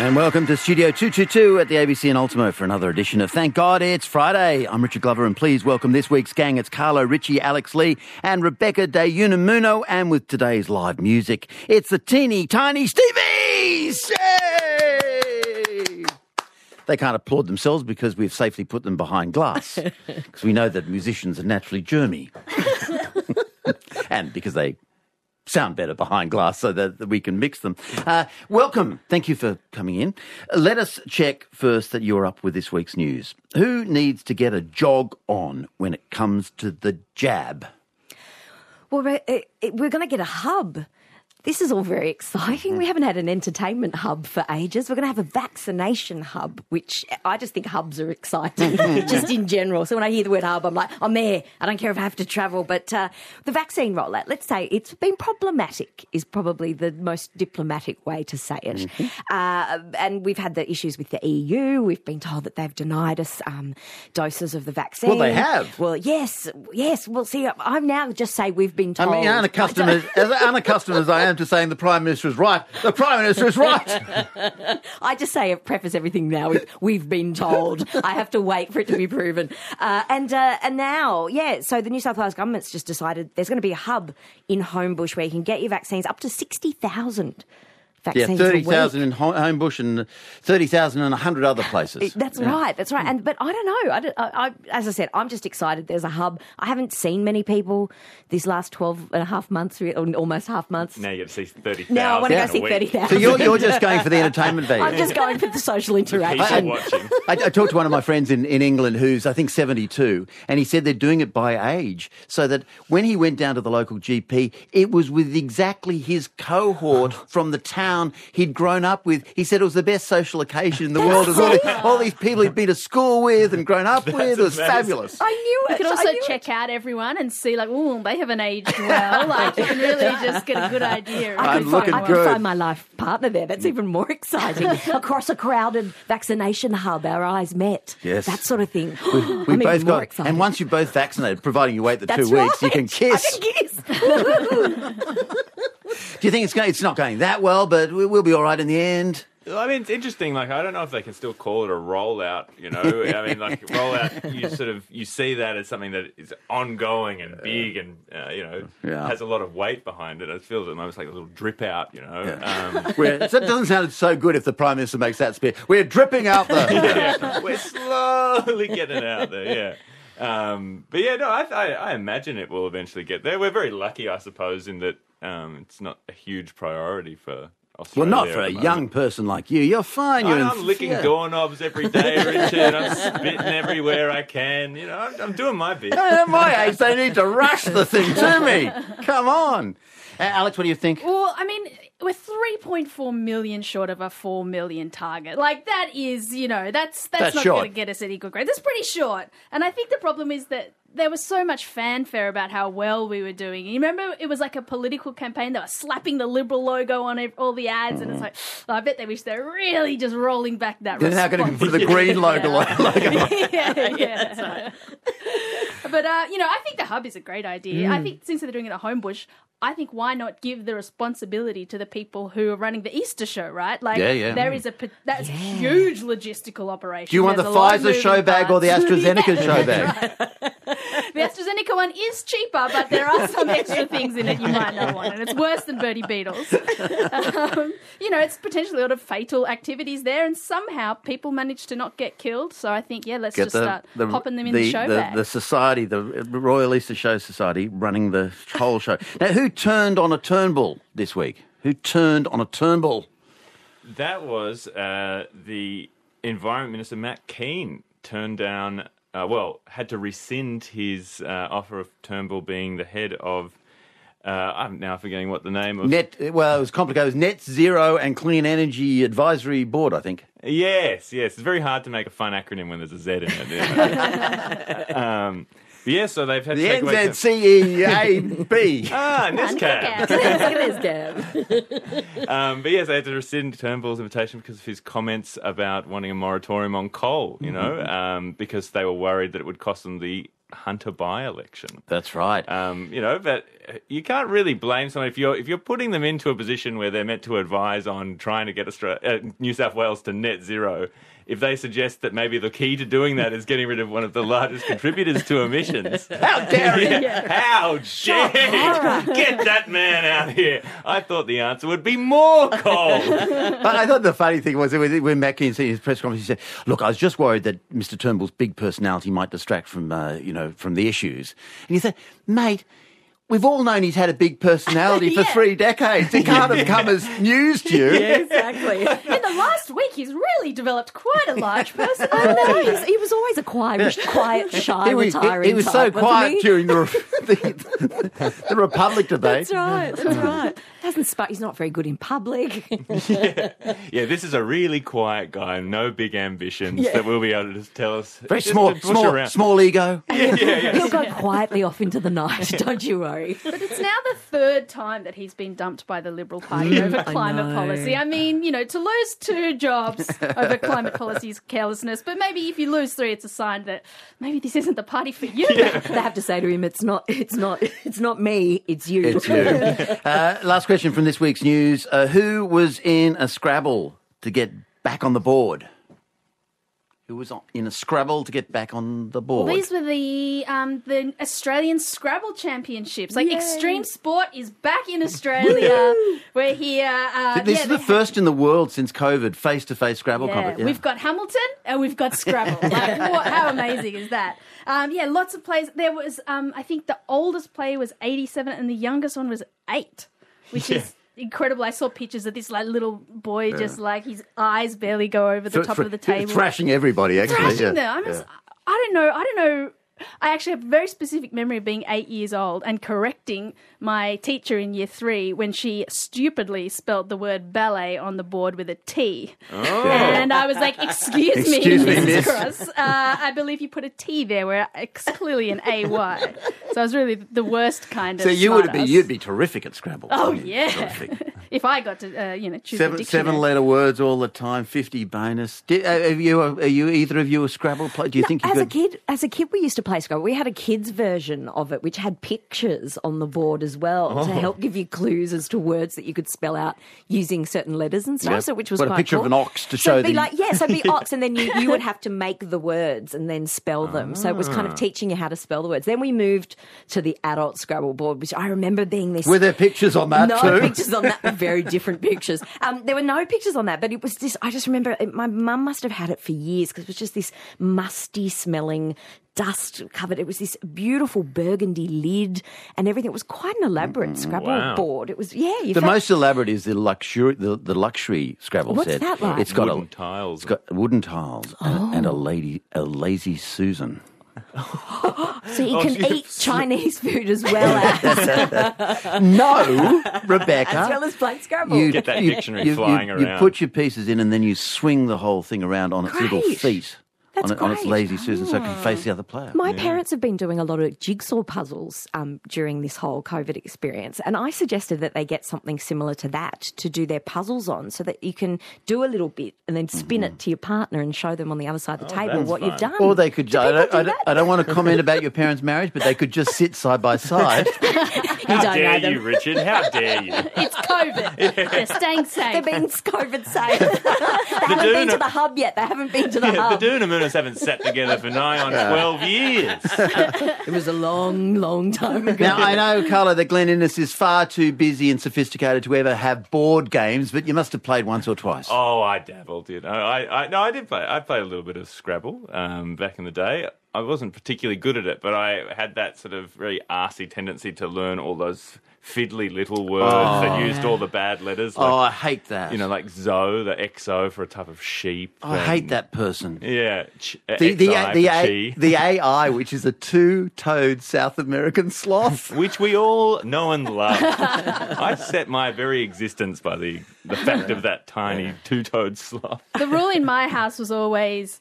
And welcome to Studio 222 at the ABC and Ultimo for another edition of Thank God It's Friday. I'm Richard Glover and please welcome this week's gang. It's Carlo Ritchie, Alex Lee and Rebecca De Unamuno. And with today's live music, it's the teeny tiny Stevies! Yay! They can't applaud themselves because we've safely put them behind glass. Because we know that musicians are naturally germy. and because they sound better behind glass so that, we can mix them. Uh, welcome. Thank you for coming in. Let us check first that you're up with this week's news. Who needs to get a jog on when it comes to the jab? Well, we're going to get a hub. This is all very exciting. We haven't had an entertainment hub for ages. We're going to have a vaccination hub, which I just think hubs are exciting, just in general. So when I hear the word hub, I'm like, I'm there. I don't care if I have to travel. But uh, the vaccine rollout, let's say it's been problematic, is probably the most diplomatic way to say it. Uh, and we've had the issues with the EU. We've been told that they've denied us um, doses of the vaccine. Well, they have. Well, yes, yes. Well, see, I'm now just say we've been told. I mean, unaccustomed as unaccustomed as I am to saying the Prime Minister is right, the Prime Minister is right. I just say, preface everything now with, we've been told. I have to wait for it to be proven. Uh, and, uh, and now, yeah, so the New South Wales government's just decided there's going to be a hub in Homebush where you can get your vaccines up to 60,000 vaccines. Yeah, 30,000 in Homebush and 30,000 in 100 other places. That's yeah. right, that's right. And But I don't know. I, don't, I, I, as I said, I'm just excited. There's a hub. I haven't seen many people this last 12 and a half months, or almost half months. Now you have to see 30,000. Now I want to go see 30,000. So you're, you're just going for the entertainment value. I'm just going for the social interaction. The. I, I talked to one of my friends in, in England who's, I think, 72, and he said they're doing it by age so that when he went down to the local GP, it was with exactly his cohort from the town he'd grown up with. He said it was the best social occasion in the world. It was all, the- all these people he'd been to school with and grown up with. It was amazing. fabulous. I knew it. You can also check it. out everyone and see, like, oh, they haven't aged well. Like, you can really just get a good idea. I I'm could, find, I could good. find my life partner there. That's even more exciting. Across a crowded vaccination hub, our eyes met. Yes. That sort of thing. We I'm both even more got, excited. and once you're both vaccinated, providing you wait the That's two weeks, you can kiss. I can kiss. Do you think it's going? It's not going that well, but we- we'll be all right in the end. I mean, it's interesting. Like, I don't know if they can still call it a rollout. You know, I mean, like rollout. You sort of you see that as something that is ongoing and big, and uh, you know, Yeah. has a lot of weight behind it. It feels almost like a little drip out. You know, um, We're, it doesn't sound so good if the Prime Minister makes that speech. We're dripping out the. yeah, we're slowly getting out there. Yeah, um, but yeah, no, I, I, I imagine it will eventually get there. We're very lucky, I suppose, in that um, it's not a huge priority for. Us Well, not for a the young person like you. You're fine. You're I'm in- licking yeah. doorknobs every day, Richard. I'm spitting everywhere I can. You know, I'm, I'm doing my bit. At my age, they need to rush the thing to me. Come on. Uh, Alex, what do you think? Well, I mean, we're 3.4 million short of a 4 million target. Like, that is, you know, that's that's, That's not going to get us at equal grade. That's pretty short. And I think the problem is that there was so much fanfare about how well we were doing. You remember it was like a political campaign. They were slapping the Liberal logo on all the ads, and it's like, oh, I bet they wish they're really just rolling back that. They're now going to put the green logo. logo. yeah, yeah. but uh, you know, I think the hub is a great idea. Mm. I think since they're doing it at Homebush, I think why not give the responsibility to the people who are running the Easter show, right? Like, Yeah, yeah. there is a p- that's a huge logistical operation. Do you want the There's a lot of Pfizer show bag or the. AstraZeneca Yeah, show that's bag? The AstraZeneca one is cheaper, but there are some extra things in it you might not want, and it's worse than Bertie Beetles. Um, you know, it's potentially a lot of fatal activities there, and somehow people manage to not get killed. So I think, yeah, let's just start popping them in the, show the, bag. the society, the Royal Easter Show Society, running the whole show. Now, who turned on a Turnbull this week? Who turned on a Turnbull? That was uh, the Environment Minister Matt Kean turned down. Uh, well, had to rescind his uh, offer of Turnbull being the head of Uh, I'm now forgetting what the name of. Net, well, it was complicated. It was Net Zero and Clean Energy Advisory Board, I think. Yes, yes. It's very hard to make a fun acronym when there's a Z in it. Um, yeah, so they've had The take away NZCEAB. Ah, NISCAP. Look at this, Gab. Um, but yes, they had to rescind Turnbull's invitation because of his comments about wanting a moratorium on coal, you know, um, because they were worried that it would cost them the Hunter by election. That's right. Um, you know, but you can't really blame someone if you're if you're putting them into a position where they're meant to advise on trying to get Australia, uh, New South Wales to net zero. If they suggest that maybe the key to doing that is getting rid of one of the largest contributors to emissions, How dare he? yeah. How dare you? Get that man out here. I thought the answer would be more coal. But I thought the funny thing was when when Matt said in his press conference, he said, "Look, I was just worried that Mr. Turnbull's big personality might distract from, uh, you know, from the issues." And he said, "Mate." We've all known he's had a big personality for three decades. It can't have come as news to you. exactly. In the last week, he's really developed quite a large I personality. know. He was always a quiet, quiet, shy, He was, he- retiring he was so type, wasn't quiet he? during the, the, the Republic debate. That's right. That's right. Hasn't sp- he's not very good in public. Yeah, yeah, this is a really quiet guy, no big ambitions that will be able to tell us. Very just small, to push small, around. small ego. He'll go quietly off into the night. Don't you worry. But it's now the third time that he's been dumped by the Liberal Party over climate know. policy. I mean, you know, to lose two jobs over climate policy is carelessness, but maybe if you lose three, it's a sign that maybe this isn't the party for you. They have to say to him, "It's not. It's not. It's not me. It's you." It's you. uh, last question from this week's news. Uh, who was in a Scrabble to get back on the board? Who was on- in a Scrabble to get back on the board? These were the um, the Australian Scrabble Championships. Like extreme sport is back in Australia. We're here. Uh, this yeah, is the first in the world since COVID face to face Scrabble Yeah, competition. we've got Hamilton and we've got Scrabble. Like, what, how amazing is that? Um, yeah, lots of players. There was, um, I think, the oldest player was eighty-seven, and the youngest one was eight, which is incredible. I saw pictures of this like little boy, just like his eyes barely go over the Thr- top of the table, Thrashing everybody, actually. thrashing yeah. them. I, mean, Yeah. I don't know. I don't know. I actually have a very specific memory of being eight years old and correcting my teacher in year three when she stupidly spelt the word ballet on the board with a T. And I was like, excuse, Excuse me, miss." Cross. Uh, I believe you put a T there where it's clearly an AY. So I was really the worst kind of So you would be you'd be terrific at Scrabble. Oh, yeah. Terrific. If I got to, uh, you know, choose seven, seven letter words all the time, fifty bonus. Did, uh, are you are you either of you a Scrabble player? Do you think you as a kid, as a kid, we used to play Scrabble. We had a kids' version of it, which had pictures on the board as well Oh. to help give you clues as to words that you could spell out using certain letters and stuff. Yep. So, which was What, a quite picture of cool. an ox to so show it'd be the- like yeah, so it'd be ox, and then you, you would have to make the words and then spell them. So it was Ah. kind of teaching you how to spell the words. Then we moved to the adult Scrabble board, which I remember being this Were there pictures on that no too? pictures on that. Very different pictures. Um, there were no pictures on that, but it was this. I just remember it, my mum must have had it for years because it was just this musty smelling. Dust covered. It was this beautiful burgundy lid and everything. It was quite an elaborate Scrabble Wow. board. It was yeah. You The felt- most elaborate is the luxury, the, the luxury Scrabble What's set. that like? It's got Wooden a tiles. It's got wooden tiles and, and a lady, a lazy Susan. so you Oh, can she- eat Chinese food as well as No, Rebecca. as well as play Scrabble. you, Get that you- dictionary you, flying you, You put your pieces in and then you swing the whole thing around on its little feet. That's on, it- on its great. lazy Susan so it can face the other player. My parents have been doing a lot of jigsaw puzzles um, during this whole COVID experience, and I suggested that they get something similar to that to do their puzzles on, so that you can do a little bit and then spin it to your partner and show them on the other side of the table that's what you've done. Or they could. Do I don't, do I, don't, I don't want to comment about your parents' marriage, but they could just sit side by side. you How don't dare know them. you, Richard? How dare you? It's COVID. They're staying safe. They're being COVID safe. they haven't been to the hub yet. They haven't been to the Yeah, hub. the Doonamooners haven't sat together for nine on 12 years. It was a long, long time ago. Now I know, Carlo, that Glen Innes is far too busy and sophisticated to ever have board games, but you must have played once or twice. Oh, I dabbled, you know. I, I no, I did play. I played a little bit of Scrabble um, back in the day. I wasn't particularly good at it, but I had that sort of really arsey tendency to learn all those fiddly little words that used all the bad letters. Like, oh, I hate that. you know, like Zo, the XO for a type of sheep. I and- hate that person. Yeah, ch- uh, The, the, XI the, A, the AI, which is a two-toed South American sloth. which we all know and love. I set my very existence by the, the fact of that tiny two-toed sloth. The rule in my house was always.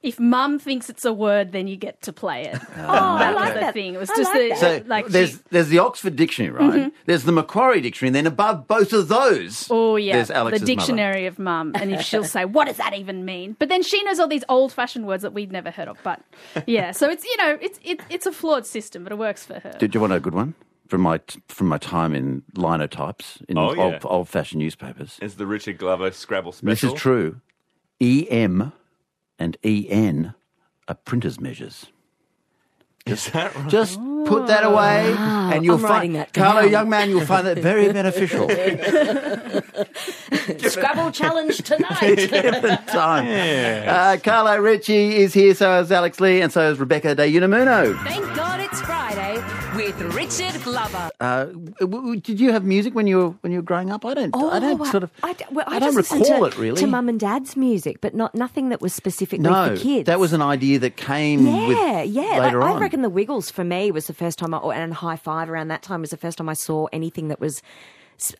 If mum thinks it's a word, then you get to play it. Oh, I that like was the that. thing. It was I just like the, that. So like there's she- there's the Oxford Dictionary, right? Mm-hmm. There's the Macquarie Dictionary, and then above both of those, Oh yeah, there's the Alex's dictionary of mum, and if she'll say, "What does that even mean?" But then she knows all these old-fashioned words that we'd never heard of. But yeah, so it's you know it's it, it's a flawed system, but it works for her. Mother. Did you want a good one from my from my time in linotypes in Oh, yeah. old, old-fashioned newspapers? Is the Richard Glover Scrabble This is true. EM and EN are printers' measures. Is that right? Just put that away, and you'll I'm find, that Carlo, down. young man, you'll find that very beneficial. Scrabble challenge tonight. Given time. Uh, Carlo Ritchie is here, so is Alex Lee, and so is Rebecca De Unamuno. Thank God it's Friday with Richard Glover. Uh, did you have music when you were when you were growing up? I don't. I don't sort of. Oh, I, well, I I don't just recall to, it really. to mum and dad's music, but not nothing that was specifically no, for kids. that was an idea that came. Yeah, with yeah. Like, Later I reckon the Wiggles for me was the first time, I, or- and Hi-5 around that time was the first time I saw anything that was, oh,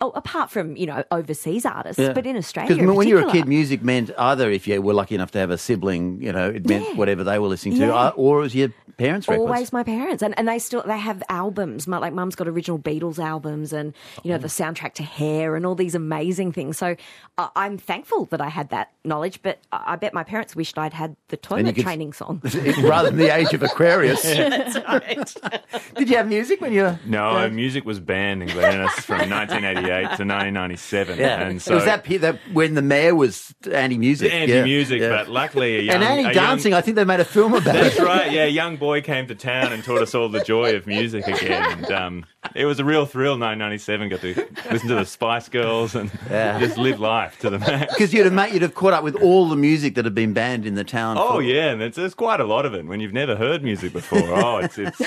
apart from you know overseas artists, Yeah. but in Australia. Because when you were a kid, music meant either if you were lucky enough to have a sibling, you know, it meant Yeah. whatever they were listening to, Yeah. uh, or it was your parents' records. Always my parents, and and they still they have albums. My, like mum's got original Beatles albums, and you know the soundtrack to Hair, and all these amazing things. So I I'm thankful that I had that knowledge, but I I bet my parents wished I'd had the you toilet could- training song. Rather than the age of Aquarius. Did you have music when you were? No, music was banned in Glen Innes from 1988 to 1997. Yeah, and it so was that, that when the mayor was anti-music. anti Yeah, music, yeah. but luckily a young, and a young- anti-dancing. I think they made a film about That's it. right. Yeah, a young boy came to town and taught us all the joy of music again. And um, it was a real thrill. 997 got to listen to the Spice Girls and Yeah. just live life to the max. Because you'd have you'd have caught up with all the music that had been banned in the town. Oh for- yeah, and there's quite a lot of it when you've never heard music before. Oh, it's it's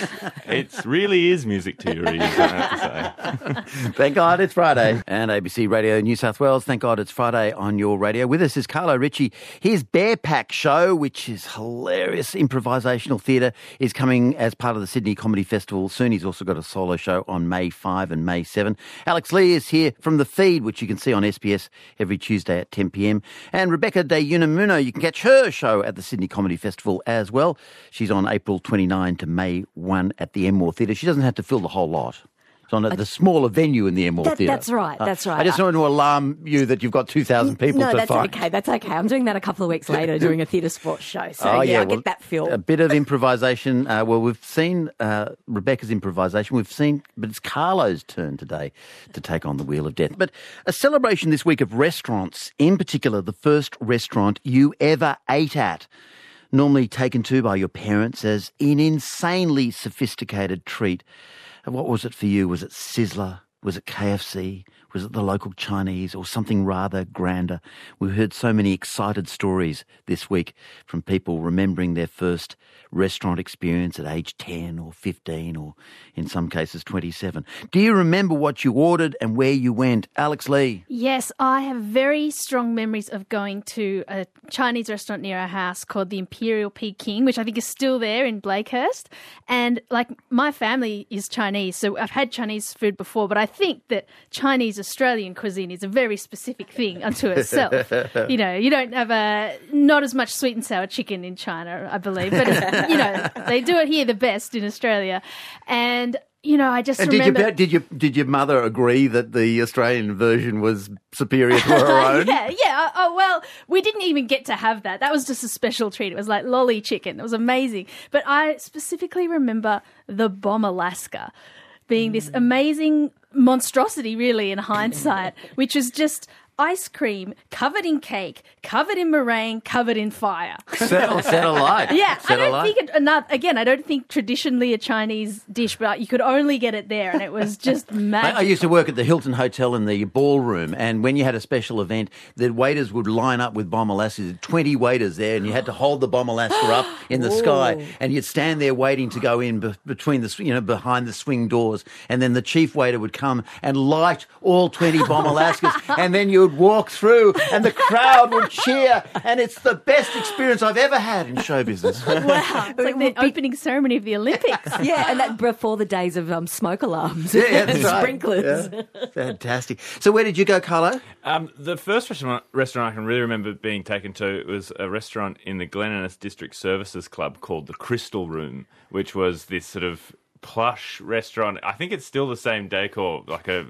it's really is music to your ears. I have to say. Thank God it's Friday. And ABC Radio New South Wales, thank God it's Friday on your radio. With us is Carlo Ritchie. His Bear Pack show, which is hilarious improvisational theatre, is coming as part of the Sydney Comedy Festival soon. He's also got a solo show on May 5 and May 7. Alex Lee is here from The Feed, which you can see on SBS every Tuesday at 10pm. And Rebecca De Unamuno, you can catch her show at the Sydney Comedy Festival as well. She's on April 29 to May 1 at the Enmore Theatre. She doesn't have to fill the whole lot. On the smaller venue in the Enmore That- Theatre. that's right, Uh, that's right. I just wanted to alarm you that you've got 2,000 people no, to that's find. okay. That's okay. I'm doing that a couple of weeks later, doing a theatre sports show. So Oh, yeah, I well, get that feel. A bit of improvisation. Uh, well, we've seen uh, Rebecca's improvisation. We've seen, but it's Carlo's turn today to take on the wheel of death. But a celebration this week of restaurants, in particular, the first restaurant you ever ate at. Normally taken to by your parents as an insanely sophisticated treat. And What was it for you? Was it Sizzler? Was it KFC? Was it the local Chinese or something rather grander? We've heard so many excited stories this week from people remembering their first restaurant experience at age 10 or 15 or in some cases 27. Do you remember what you ordered and where you went? Alex Lee. Yes, I have very strong memories of going to a Chinese restaurant near our house called the Imperial Peking, which I think is still there in Blakehurst. And like my family is Chinese, so I've had Chinese food before, but I think that Chinese Australian cuisine is a very specific thing unto itself. you know, you don't have a not as much sweet and sour chicken in China, I believe, but you know, they do it here the best in Australia. And you know, I just And did, remember. you, did, you, did your mother agree that the Australian version was superior to her own? yeah, yeah. Oh, well, we didn't even get to have that. That was just a special treat. It was like lolly chicken. It was amazing. But I specifically remember the Bombe Alaska being this mm. amazing monstrosity, really, in hindsight, which is just ice cream covered in cake, covered in meringue, covered in fire. Set, set alight. Yeah, I don't think it, another, again, I don't think traditionally a Chinese dish, but you could only get it there, and it was just I, magic. I used to work at the Hilton Hotel in the ballroom, and when you had a special event, the waiters would line up with bombe Alaskas. Twenty waiters there, and you had to hold the bombe Alaskas up in the sky, and you'd stand there waiting to go in be- between the you know behind the swing doors, and then the chief waiter would come and light all twenty bombe Alaskas, and then you would walk through, and the crowd would cheer, and it's the best experience I've ever had in show business. wow, it's like the opening ceremony of the Olympics. Yeah, and that before the days of um, smoke alarms Yeah, yeah, and that's right. sprinklers. Yeah. Fantastic. So where did you go, Carlo? Um, the first restaurant, restaurant I can really remember being taken to was a restaurant in the Glen Innes District Services Club called the Crystal Room, which was this sort of plush restaurant. I think it's still the same decor, like a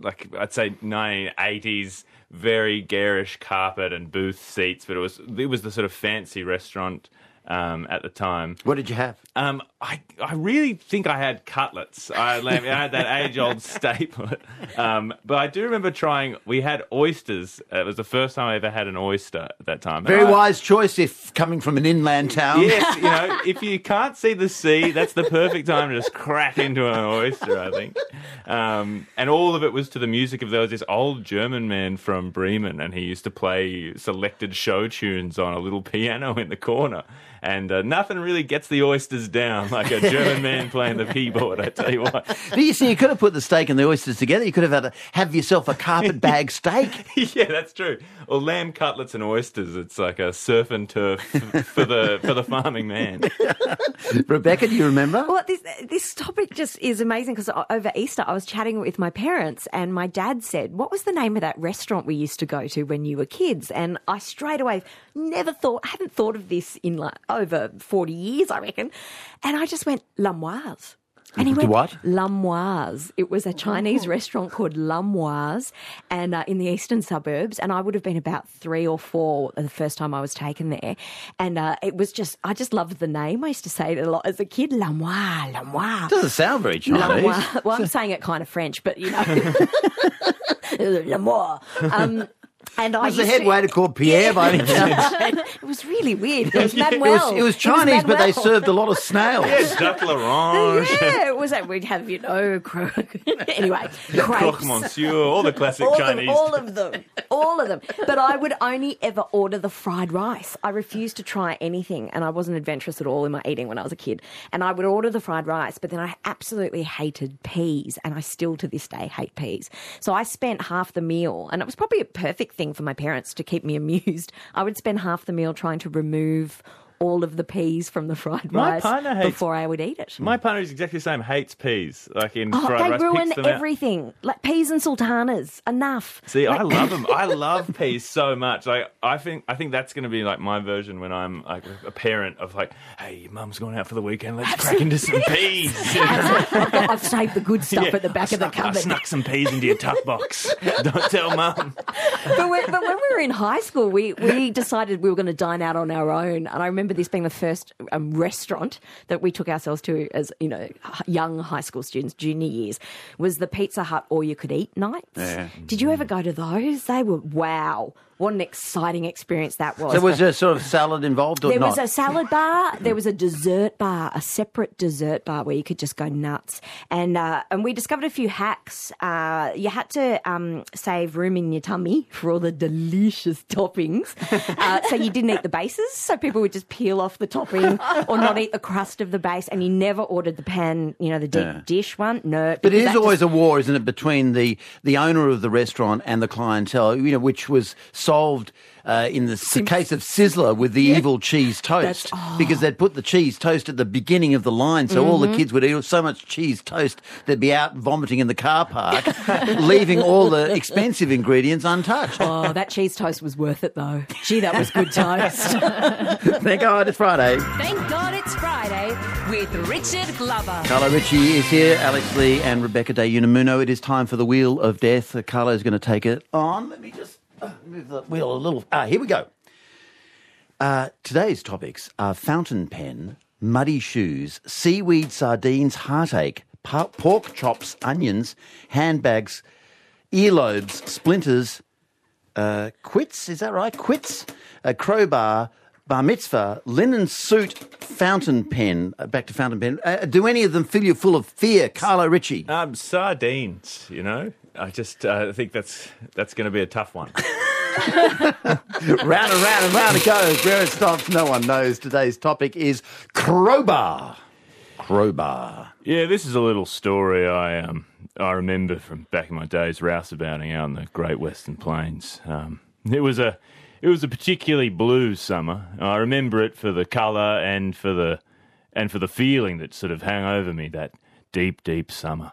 like I'd say 1980s, very garish carpet and booth seats, but it was it was the sort of fancy restaurant um, at the time. What did you have? Um, I I really think I had cutlets. I, I had that age old staple. Um, but I do remember trying. We had oysters. It was the first time I ever had an oyster at that time. Very I- wise choice if coming from an inland town. Yes, you know, if you can't see the sea, that's the perfect time to just crack into an oyster, I think. Um, and all of it was to the music of there was this old German man from Bremen, and he used to play selected show tunes on a little piano in the corner. And uh, nothing really gets the oysters down like a German man playing the keyboard, I tell you what. But you see, you could have put the steak and the oysters together. You could have had a, have yourself a carpet bag steak. yeah, that's true. Or lamb cutlets and oysters. It's like a surf and turf for the for the farming man. Rebecca, do you remember? Well, this this topic just is amazing because over Easter I was chatting with my parents and my dad said, "What was the name of that restaurant we used to go to when you were kids?" And I straight away never thought, I haven't thought of this in like over forty years, I reckon. And I just went Lamoise. And he went, what? Lamoise. It was a Chinese restaurant called Lamoise and uh, in the eastern suburbs. And I would have been about three or four the first time I was taken there. And uh, it was just, I just loved the name. I used to say it a lot as a kid. Lamoise, Lamoise. Doesn't sound very Chinese. Lamoise. Well, I'm saying it kind of French, but you know. Lamoise. Um, and I Was the head to- waiter called Pierre by any chance? it was really weird. It was It was, it was Chinese, but they served a lot of snails. Duck l'orange, Yeah, it was that we'd have, you know, cro- anyway, croque monsieur, all the classic all Chinese. them, all of them, all of them. But I would only ever order the fried rice. I refused to try anything, and I wasn't adventurous at all in my eating when I was a kid. And I would order the fried rice, but then I absolutely hated peas, and I still to this day hate peas. So I spent half the meal, and it was probably a perfect thing for my parents to keep me amused. I would spend half the meal trying to remove. All of the peas from the fried My rice partner hates- before I would eat it. My partner is exactly the same. Hates peas, like in Oh, fried they rice. ruin picks them out. everything. Like peas and sultanas. Enough. See, I love them. I love peas so much. Like, I think, I think that's going to be like my version when I'm like a parent of like, hey, mum's going out for the weekend. Let's crack into some peas. I've, got, I've saved the good stuff Yeah, at the back I of the snuck, I cupboard. snuck some peas into your tuck box. Don't tell mum. but, when, but when we were in high school, we, we decided we were going to dine out on our own. And I remember this being the first um, restaurant that we took ourselves to as, you know, young high school students, junior years, was the Pizza Hut all you could eat nights. Yeah. Did you ever go to those? They were, wow, what an exciting experience that was. So was there sort of salad involved or There not? was a salad bar. There was a dessert bar, a separate dessert bar where you could just go nuts. And uh, and we discovered a few hacks. Uh, you had to um, save room in your tummy for all the delicious toppings. Uh, so you didn't eat the bases. So people would just peel off the topping or not eat the crust of the base. And you never ordered the pan, you know, the deep Yeah. dish one. No, But it is always just- a war, isn't it, between the, the owner of the restaurant and the clientele, you know, which was solved uh, in the s- case of Sizzler with the evil cheese toast. oh. Because they'd put the cheese toast at the beginning of the line, so all Mm-hmm. the kids would eat so much cheese toast they'd be out vomiting in the car park, leaving all the expensive ingredients untouched. Oh, that cheese toast was worth it though. Gee, that was good toast. Thank God it's Friday. Thank God it's Friday with Richard Glover. Carlo Ritchie is here, Alex Lee and Rebecca De Unamuno. It is time for the Wheel of Death. Carlo's going to take it on. Let me just move the wheel a little. Ah, here we go. Uh, today's topics are fountain pen, muddy shoes, seaweed sardines, heartache, pa- pork chops, onions, handbags, earlobes, splinters, uh, quits, is that right? Quits, a crowbar, bar mitzvah, linen suit, fountain pen. Uh, back to fountain pen. Uh, do any of them fill you full of fear, Carlo Ritchie? Um, sardines, you know. I just uh, think that's that's going to be a tough one. round and round and round it goes. Where it stops, no one knows. Today's topic is crowbar. Crowbar. Yeah, this is a little story I um I remember from back in my days rouseabouting out in the Great Western Plains. Um, it was a it was a particularly blue summer. I remember it for the colour and for the and for the feeling that sort of hung over me that deep, deep summer.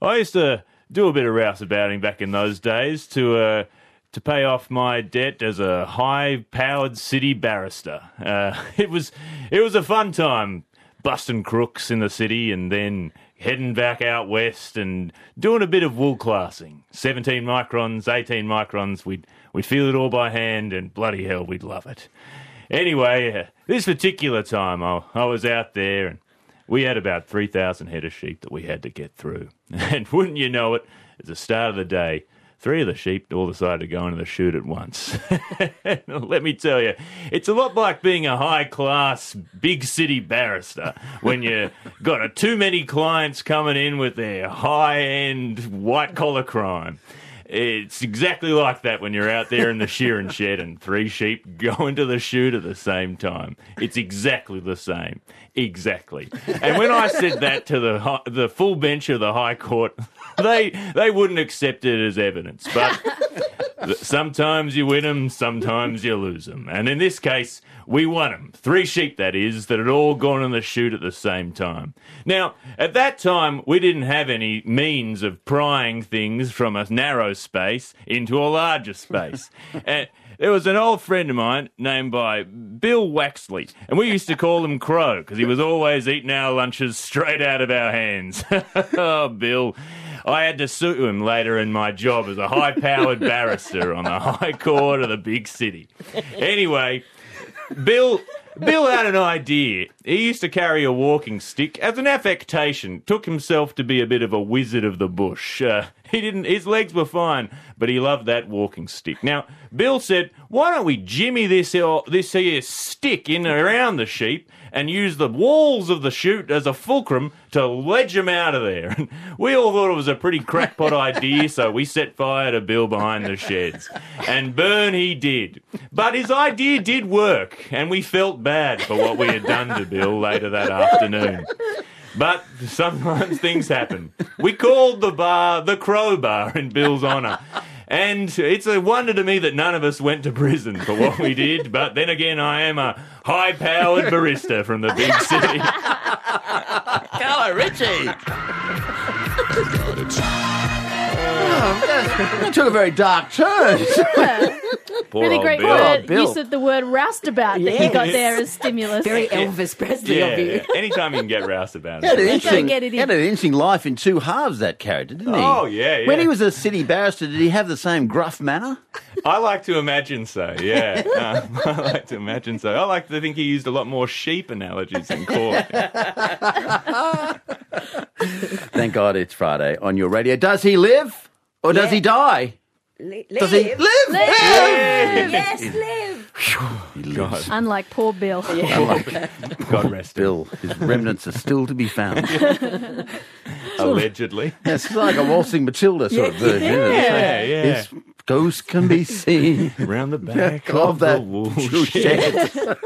I used to do a bit of rouseabouting back in those days to uh, to pay off my debt as a high-powered city barrister. Uh, it was it was a fun time busting crooks in the city and then heading back out west and doing a bit of wool classing. 17 microns, 18 microns, we'd, we'd feel it all by hand and bloody hell, we'd love it. Anyway, uh, this particular time I, I was out there and we had about 3,000 head of sheep that we had to get through. And wouldn't you know it, at the start of the day, three of the sheep all decided to go into the chute at once. Let me tell you, it's a lot like being a high class, big city barrister when you've got a, too many clients coming in with their high end white collar crime. It's exactly like that when you're out there in the shearing shed and three sheep go into the chute at the same time. It's exactly the same. Exactly. And when I said that to the the full bench of the High Court, they they wouldn't accept it as evidence. But sometimes you win them, sometimes you lose them. And in this case, we won them. Three sheep, that is, that had all gone in the chute at the same time. Now, at that time, we didn't have any means of prying things from a narrow space into a larger space. and uh, there was an old friend of mine named by Bill Waxley, and we used to call him Crow because he was always eating our lunches straight out of our hands. oh, Bill. I had to sue him later in my job as a high powered barrister on the High Court of the big city. Anyway, Bill Bill had an idea. He used to carry a walking stick as an affectation. Took himself to be a bit of a wizard of the bush. Uh, he didn't. His legs were fine, but he loved that walking stick. Now, Bill said, "Why don't we jimmy this this here stick in around the sheep and use the walls of the chute as a fulcrum to ledge them out of there?" And we all thought it was a pretty crackpot idea, so we set fire to Bill behind the sheds, and burn he did. But his idea did work, and we felt bad for what we had done to Bill later that afternoon. But sometimes things happen. We called the bar the Crowbar in Bill's honour. And it's a wonder to me that none of us went to prison for what we did. But then again, I am a high powered barista from the big city. Carlo Ritchie. That took a very dark turn. Poor really old great Bill. word Bill. use of the word roustabout that you got there as stimulus. Very Elvis Presley Yeah, of you. yeah. anytime you can get roused about He had an interesting, get it in. he had an interesting life in two halves, that character, didn't he? Oh, yeah, yeah. When he was a city barrister, did he have the same gruff manner? I like to imagine so, yeah. Um, I like to imagine so. I like to think he used a lot more sheep analogies in court. Thank God it's Friday on your radio. Does he live or does Yeah. he die? Li- Does he live. live? Yes, live. He lives. Unlike poor Bill. God rest him. Bill, his remnants are still to be found. Allegedly. It's like a waltzing Matilda sort of version. isn't? Yeah, yeah. His ghost can be seen Around the back of of that wool wool shed. shed.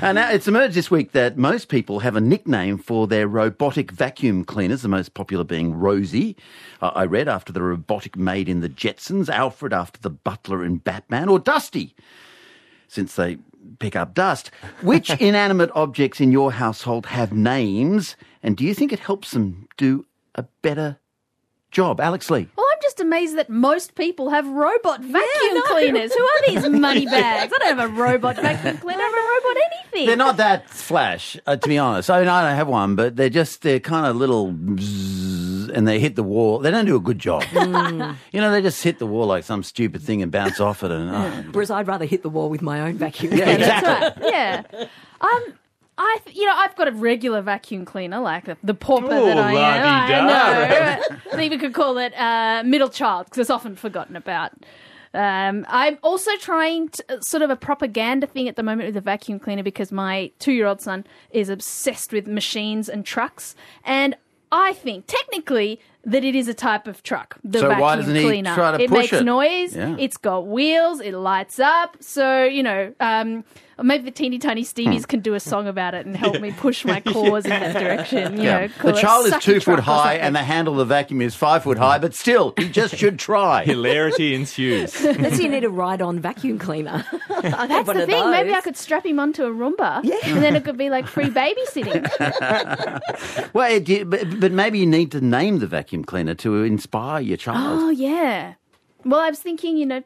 And now it's emerged this week that most people have a nickname for their robotic vacuum cleaners, the most popular being Rosie. Uh, I read after the robotic maid in the Jetsons, Alfred after the butler in Batman, or Dusty, since they pick up dust. Which inanimate objects in your household have names, and do you think it helps them do a better job? Alex Lee. Well, I'm just amazed that most people have robot vacuum cleaners. Who are these money bags? I don't have a robot vacuum cleaner. I don't have a robot anything. They're not that flash, uh, to be honest. I mean, I don't have one, but they're just they're kind of little, bzzz, and they hit the wall. They don't do a good job. you know, they just hit the wall like some stupid thing and bounce off it. And oh. Whereas I'd rather hit the wall with my own vacuum. yeah, cleaner. exactly. Right, yeah. Um, I, th- you know, I've got a regular vacuum cleaner, like the, the pauper Ooh, that I am. I know. I think we could call it uh, middle child because it's often forgotten about. Um, I'm also trying to, sort of a propaganda thing at the moment with the vacuum cleaner because my two year old son is obsessed with machines and trucks. And I think technically that it is a type of truck, the So vacuum why doesn't he cleaner. try to it makes it? noise, Yeah. it's got wheels, it lights up. So, you know, um, maybe the teeny tiny Stevies Hmm. can do a song about it and help me push my cause in that direction. You Yeah. know, The child is two foot high and the handle of the vacuum is five foot high, but still, he just should try. Hilarity ensues. That's you need a ride-on vacuum cleaner. That's one the thing. Maybe I could strap him onto a Roomba, and then it could be like free babysitting. Well, it, did- but, but maybe you need to name the vacuum cleaner to inspire your child. Oh yeah. Well, I was thinking, you know,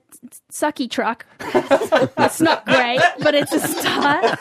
sucky truck. it's not great, but it's a start.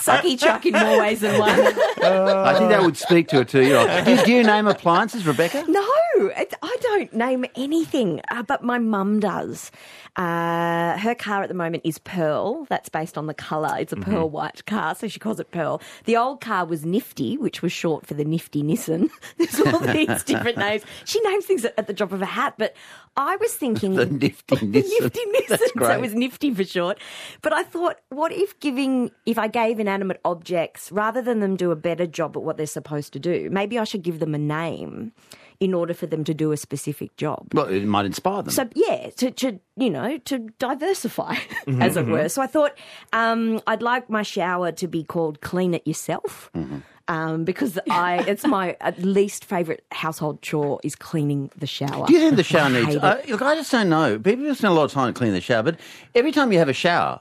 sucky truck in more ways than one. I think that would speak to a two year old. Do, do you name appliances, Rebecca? No, it, I don't name anything, uh, but my mum does. Uh, her car at the moment is Pearl. That's based on the colour. It's a pearl white car, so she calls it Pearl. The old car was Nifty, which was short for the Nifty Nissan. There's all these different names. She names things at, at the drop of a hat, but I was thinking The nifty the Nissan. That's So it was Nifty for short. But I thought, what if giving, if I gave inanimate objects, rather than them do a better job at what they're supposed to do, maybe I should give them a name in order for them to do a specific job. Well, it might inspire them. So yeah, to, to you know to diversify, mm-hmm, as it mm-hmm. were. So I thought um, I'd like my shower to be called "Clean It Yourself." Mm-hmm. Um, because I, it's my uh, least favourite household chore is cleaning the shower. Do you think the shower I needs? Uh, look, I just don't know. People spend a lot of time cleaning the shower, but every time you have a shower,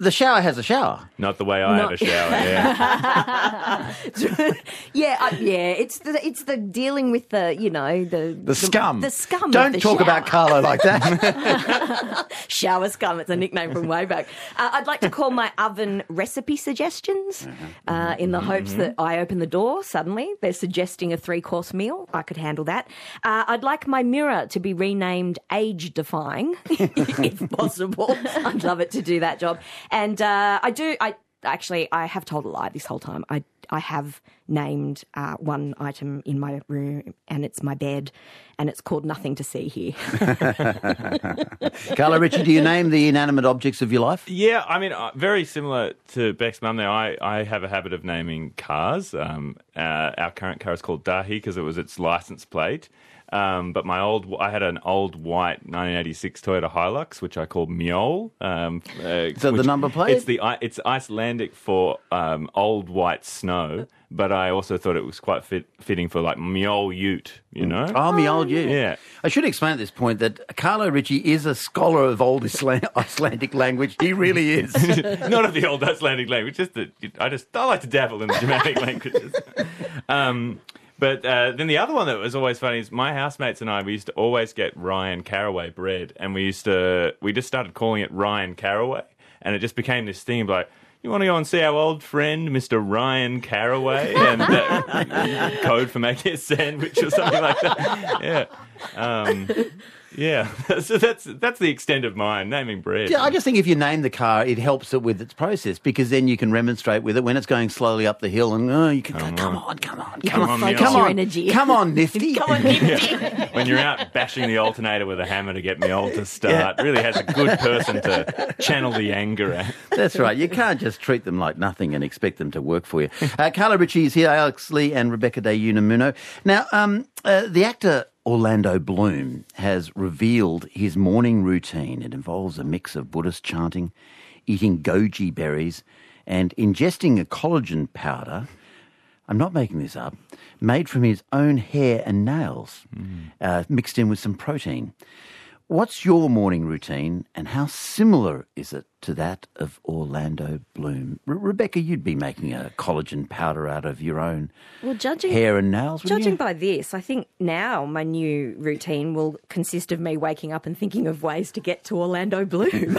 the shower has a shower. Not the way I have a shower. Yeah. yeah, uh, yeah. It's the it's the dealing with the you know the The scum. the, scum. of Don't the talk about shower. Carlo like that. shower scum. It's a nickname from way back. Uh, I'd like to call my oven recipe suggestions uh, in the hopes that I open the door suddenly. They're suggesting a three course meal. I could handle that. Uh, I'd like my mirror to be renamed age defying, if possible. I'd love it to do that job. And uh, I do. I actually I have told a lie this whole time. I I have named uh, one item in my room, and it's my bed, and it's called Nothing to See Here. Carlo Ritchie, do you name the inanimate objects of your life? Yeah, I mean, uh, very similar to Beck's mum there. I, I have a habit of naming cars. Um, uh, our current car is called Dahi because it was its license plate. Um, but my old, I had an old white 1986 Toyota Hilux, which I called Mjol. Um, uh, Is that the number plate? It's the it's Icelandic for um, old white snow. But I also thought it was quite fit, fitting for like Mjol Ute, you know? Oh, old you. Yeah. I should explain at this point that Carlo Ritchie is a scholar of old Isla- Icelandic language. He really is. not of the old Icelandic language. Just the, I just I like to dabble in the Germanic languages. Um, but uh, then the other one that was always funny is my housemates and I. We used to always get Ryan Caraway bread, and we used to we just started calling it Ryan Caraway, and it just became this thing like. You want to go and see our old friend, Mr. Ryan Caraway, and uh, code for making a sandwich or something like that. Yeah, um, yeah. so that's that's the extent of mine naming bread. Yeah, I just think if you name the car, it helps it with its process because then you can remonstrate with it when it's going slowly up the hill and oh, you can come, go, come on, come on, You come can on, focus come your on, energy. come on, Nifty. Come on, Nifty. when you're out bashing the alternator with a hammer to get me all to start, really has a good person to channel the anger at. That's right. You can't just treat them like nothing and expect them to work for you. Uh, Carlo Ritchie is here, Alex Lee and Rebecca De Unamuno. Now, um, uh, the actor Orlando Bloom has revealed his morning routine. It involves a mix of Buddhist chanting, eating goji berries, and ingesting a collagen powder. I'm not making this up. Made from his own hair and nails, uh, mixed in with some protein. What's your morning routine, and how similar is it to that of Orlando Bloom? Re- Rebecca, you'd be making a collagen powder out of your own Well, judging hair and nails, Judging you? by this, I think now my new routine will consist of me waking up and thinking of ways to get to Orlando Bloom.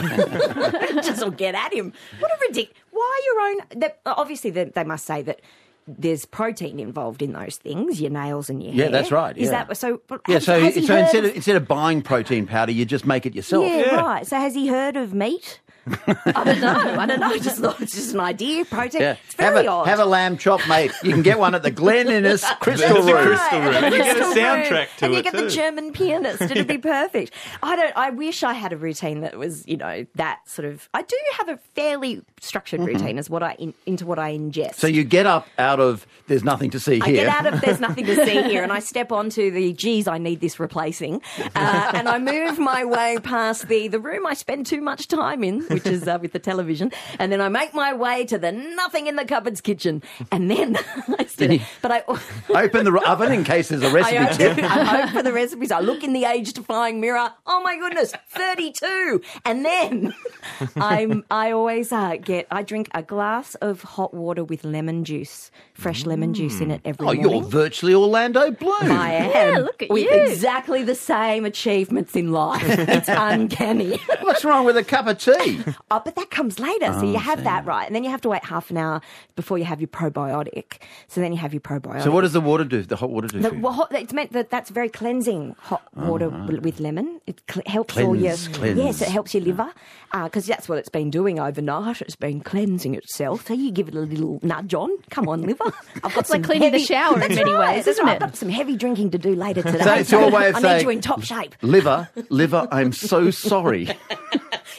Just will get at him. What a ridiculous. Why your own? That, obviously, they must say that there's protein involved in those things, your nails and your Yeah, hair. that's right, Is yeah. that so? but Yeah, has- so has he so heard instead of- of instead of buying protein powder, you just make it yourself. yeah, right. So has he heard of meat? I don't know. I don't know. Just thought it's just an idea. Protein. Yeah. It's very have a, odd. Have a lamb chop, mate. You can get one at the Glen Innes Crystal Room. crystal room. And you get a soundtrack room. to and you it get the. German pianist. It'd be perfect. I don't. I wish I had a routine that was, you know, that sort of. I do have a fairly structured routine as what I in, into what I ingest. Mm-hmm. So you get up out of there's nothing to see I here. get out of there's nothing to see here, and I step onto the geez, I need this replacing, uh, and I move my way past the the room I spend too much time in, which is uh, with the television, and then I make my way to the nothing in the cupboards kitchen, and then I sit, you- but I. Open the oven in case there's a recipe. open. I hope for the recipes. I look in the age-defying mirror. Oh my goodness, thirty-two. And then I'm. I always uh, get. I drink a glass of hot water with lemon juice, fresh lemon juice in it every Oh, morning. you're virtually Orlando Bloom. I am. Yeah, look at with you. exactly the same achievements in life. It's uncanny. What's wrong with a cup of tea? oh, but that comes later. So Oh, you have that right. And then you have to wait half an hour before you have your probiotic. So then you have your probiotic. so what does the water do? The hot water do The, for you? well, hot, it's meant that that's very cleansing hot water oh, w- with lemon. It cl- helps all your Cleanse, cleanse. yes, it helps your liver uh, because that's what it's been doing overnight. It's been cleansing itself. So you give it a little nudge on. Come on, liver. I've got It's like some cleaning the heavy- shower in many right, ways, isn't right. it? I've got some heavy drinking to do later today. So it's your way of I saying need you in top shape. liver, liver. I'm so sorry.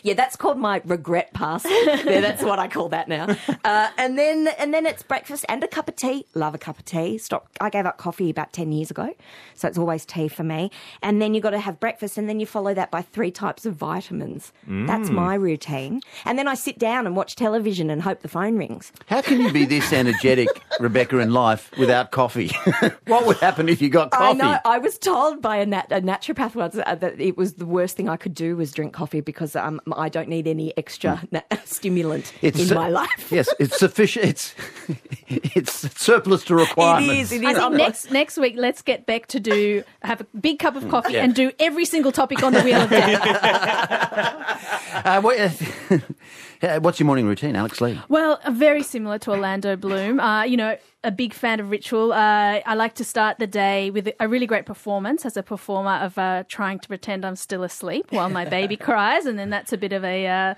Yeah, that's called my regret pass. yeah, that's what I call that now. Uh, and then and then it's breakfast and a cup of tea. Love a cup of tea. Stop. I gave up coffee about ten years ago, so it's always tea for me. And then you got to have breakfast, and then you follow that by three types of vitamins. That's my routine. And then I sit down and watch television and hope the phone rings. How can you be this energetic, Rebecca, in life without coffee? what would happen if you got I coffee? know. I was told by a, nat- a naturopath once uh, that it was the worst thing I could do was drink coffee because um, I don't need any extra na- stimulant in su- my life. Yes, it's sufficient. It's it's surplus to requirements. It is. It I think next next week, let's get back to do have a big cup of coffee Yeah. and do every single topic on the wheel of death. Uh, what, uh, what's your morning routine, Alex Lee? Well, uh, very similar to Orlando Bloom. Uh, you know, a big fan of ritual. Uh, I like to start the day with a really great performance as a performer of uh, trying to pretend I'm still asleep while my baby cries, and then that's a bit of a. Uh,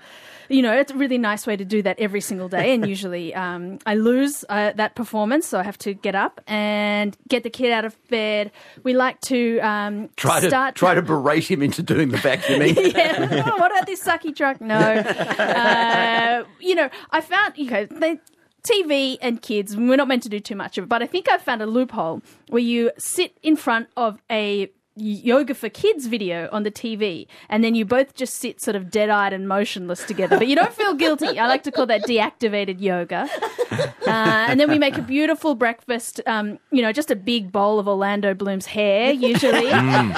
you know, it's a really nice way to do that every single day. And usually um, I lose uh, that performance, so I have to get up and get the kid out of bed. We like to um, Try to start try to berate him into doing the vacuuming. yeah. Oh, what about this sucky truck? No. Uh, you know, I found, you know, they, TV and kids, we're not meant to do too much of it, but I think I've found a loophole where you sit in front of a yoga for kids video on the TV and then you both just sit sort of dead-eyed and motionless together but you don't feel guilty i like to call that deactivated yoga uh, and then we make a beautiful breakfast um, you know just a big bowl of orlando bloom's hair usually um,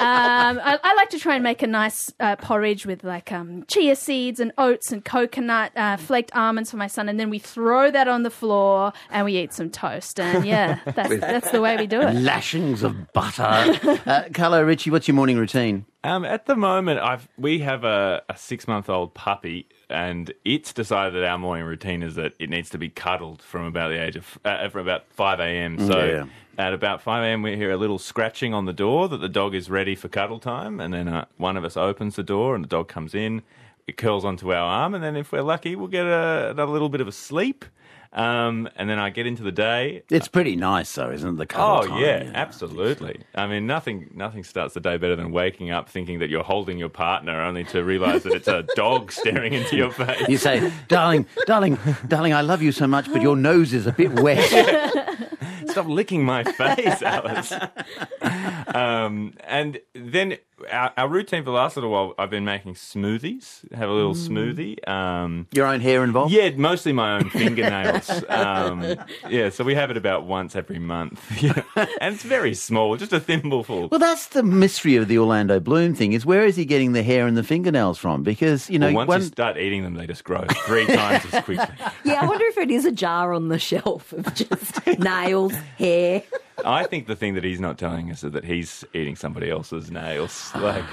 I, I like to try and make a nice uh, porridge with like um, chia seeds and oats and coconut, uh, flaked almonds for my son, and then we throw that on the floor and we eat some toast. And yeah, that's, that's the way we do it. Lashings of butter. Uh, Carlo Ritchie, what's your morning routine? Um, at the moment, I've we have a, a six month old puppy, and it's decided that our morning routine is that it needs to be cuddled from about the age of uh, from about five a.m. So Yeah. at about five a.m. we hear a little scratching on the door that the dog is ready for cuddle time, and then uh, one of us opens the door and the dog comes in, it curls onto our arm, and then if we're lucky, we'll get a, a little bit of a sleep. Um, and then I get into the day. It's pretty nice, though, isn't it? The Oh time, yeah, you know? absolutely. I mean, nothing nothing starts the day better than waking up thinking that you're holding your partner, only to realise that it's a dog staring into your face. You say, darling, darling, darling, I love you so much, but your nose is a bit wet. Stop licking my face, Alice. um, and then our, our routine for the last little while, I've been making smoothies. Have a little smoothie. Um, Your own hair involved? yeah, mostly my own fingernails. um, yeah, so we have it about once every month. Yeah. and it's very small, just a thimbleful. Well, that's the mystery of the Orlando Bloom thing is where is he getting the hair and the fingernails from? Because, you know, Well, once when- you start eating them, they just grow three times as quickly. Yeah, I wonder if it is a jar on the shelf of just nails, hair. I think the thing that he's not telling us is that he's eating somebody else's nails. Like,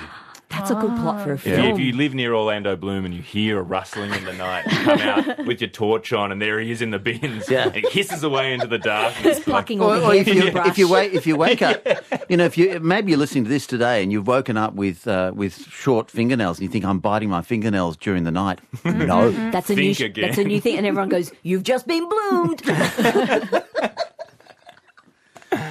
That's a good plot for a film. you, if you live near Orlando Bloom and you hear a rustling in the night, you come out with your torch on, and there he is in the bins. Yeah. And he hisses away into the darkness. plucking all Or, the or hair if from you the brush. if you wake if you wake up, you know, if you maybe you're listening to this today and you've woken up with uh, with short fingernails and you think I'm biting my fingernails during the night. No, that's a new again. that's a new thing, and everyone goes, "You've just been bloomed."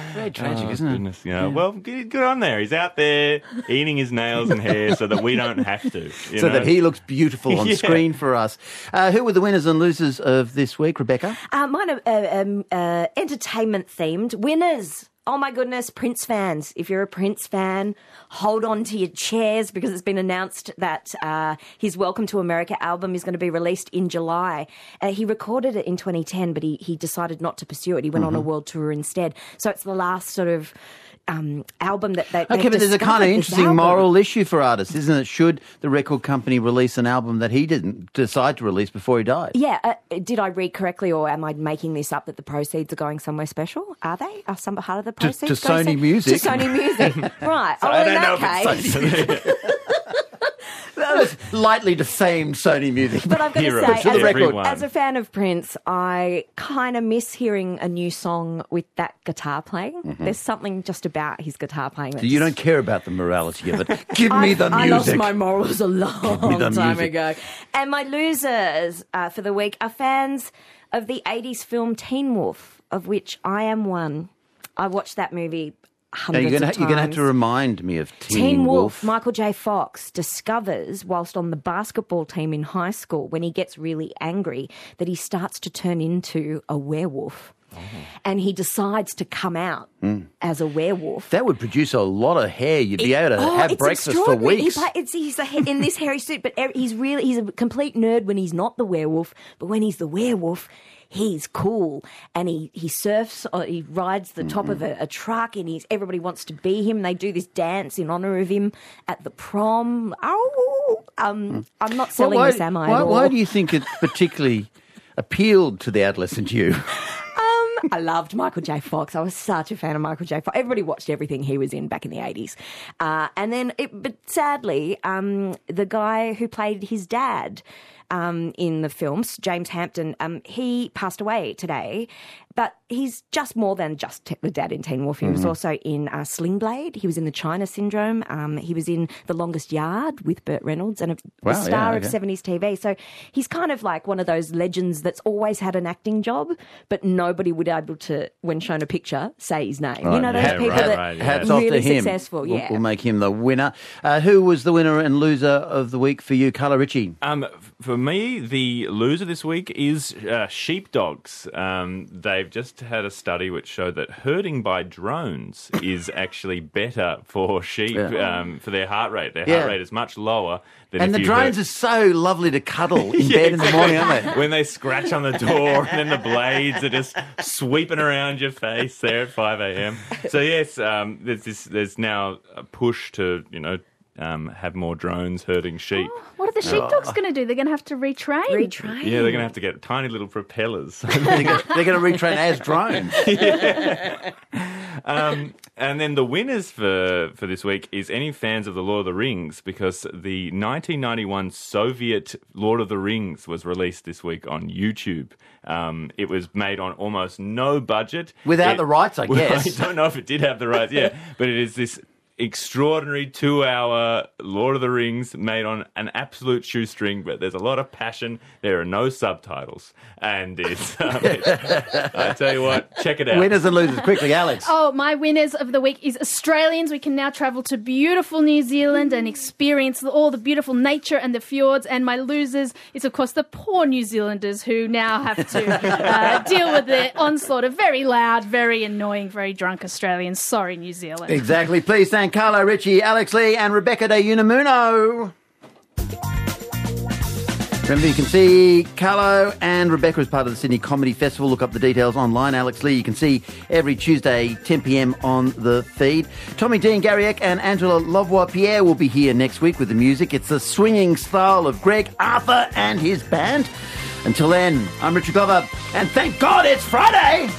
very tragic, Oh, isn't it? goodness, yeah. Well, good, good on there. He's out there eating his nails and hair so that we don't have to. you So know? that he looks beautiful on Yeah. screen for us. Uh, who were the winners and losers of this week, Rebecca? Uh, mine are uh, um, uh, entertainment themed winners. Oh my goodness, Prince fans. If you're a Prince fan, hold on to your chairs because it's been announced that uh, his Welcome to America album is going to be released in July. Uh, he recorded it in 2010, but he, he decided not to pursue it. He went on Mm-hmm. a world tour instead. So it's the last sort of um, album that they. Okay, they've but there's a kind of interesting album. moral issue for artists, isn't it? Should the record company release an album that he didn't decide to release before he died? Yeah, uh, did I read correctly, or am I making this up that the proceeds are going somewhere special? Are they? Are some part of the proceeds to going Sony some- Music. To Sony Music, right? oh, I well, in don't know that if case, it's safe. That was lightly defamed Sony Music. But I've got to say, as, record. as a fan of Prince, I kind of miss hearing a new song with that guitar playing. There's something just about his guitar playing. That Mm-hmm. you don't care about the morality of it. Give me the I lost my morals a long time music. ago. And my losers uh, for the week are fans of the 80s film Teen Wolf, of which I am one. I watched that movie Hundreds you're going of to you're going to have to remind me of Teen, Teen Wolf, Wolf. Michael J. Fox discovers, whilst on the basketball team in high school, when he gets really angry, that he starts to turn into a werewolf. Oh. And he decides to come out mm. as a werewolf. That would produce a lot of hair. You'd be able to Oh, have breakfast for weeks. He, it's, he's a, in this hairy suit, but he's really he's a complete nerd when he's not the werewolf. But when he's the werewolf, he's cool and he he surfs. Or he rides the top of a, a truck, and he's everybody wants to be him. They do this dance in honor of him at the prom. Oh, um, I'm not Well, selling why, this, am I? why, why do you think it particularly appealed to the adolescent you? Um, I loved Michael J. Fox. I was such a fan of Michael J. Fox. Everybody watched everything he was in back in the eighties, uh, and then, it, but sadly, um, the guy who played his dad. Um, in the films, James Hampton, um, he passed away today, but he's just more than just t- the dad in Teen Wolf. He was Mm-hmm. also in uh, Sling Blade. He was in the China Syndrome. Um, he was in The Longest Yard with Burt Reynolds and a, Wow, a yeah, star of 70s TV. So he's kind of like one of those legends that's always had an acting job, but nobody would be able to, when shown a picture, say his name. you know those yeah, people right, that right, yeah. Are really to him. successful. We'll- Yeah. We'll, make him the winner. Uh, who was the winner and loser of the week for you, Carlo Ritchie? Um, for me, the loser this week is uh, sheepdogs. Um, they've just had a study which showed that herding by drones is actually better for sheep Yeah. um, for their heart rate. Their Yeah. heart rate is much lower than And the drones herd- are so lovely to cuddle in bed in the morning, aren't they? when they scratch on the door and then the blades are just sweeping around your face there at 5 a.m. So yes, um, there's this, there's now a push to you know um, have more drones herding sheep. What are the sheepdogs going to do? They're going to have to retrain. Retrain. Yeah, they're going to have to get tiny little propellers. they're going to retrain as drones. um, and then the winners for, for this week is any fans of the Lord of the Rings because the 1991 Soviet Lord of the Rings was released this week on YouTube. Um, it was made on almost no budget. Without It- the rights, I Well, guess. I don't know if it did have the rights, yeah, but it is this extraordinary two-hour Lord of the Rings made on an absolute shoestring. But there's a lot of passion. There are no subtitles, and it's. Um, it's- I tell you what, check it out. Winners and losers, quickly, Alex. Oh, my winners of the week is Australians. We can now travel to beautiful New Zealand and experience all the beautiful nature and the fjords. And my losers is, of course, the poor New Zealanders who now have to uh, deal with the onslaught of very loud, very annoying, very drunk Australians. Sorry, New Zealand. Exactly. Please thank Carlo Ritchie, Alex Lee, and Rebecca De Unamuno. Remember, you can see Carlo and Rebecca as part of the Sydney Comedy Festival. Look up the details online. Alex Lee, you can see every Tuesday, 10 p.m. on the feed. Tommy Dean, Gary Eck, and Angela Lovois Pierre will be here next week with the music. It's the swinging style of Greg Arthur and his band. Until then, I'm Richard Glover, and thank God it's Friday!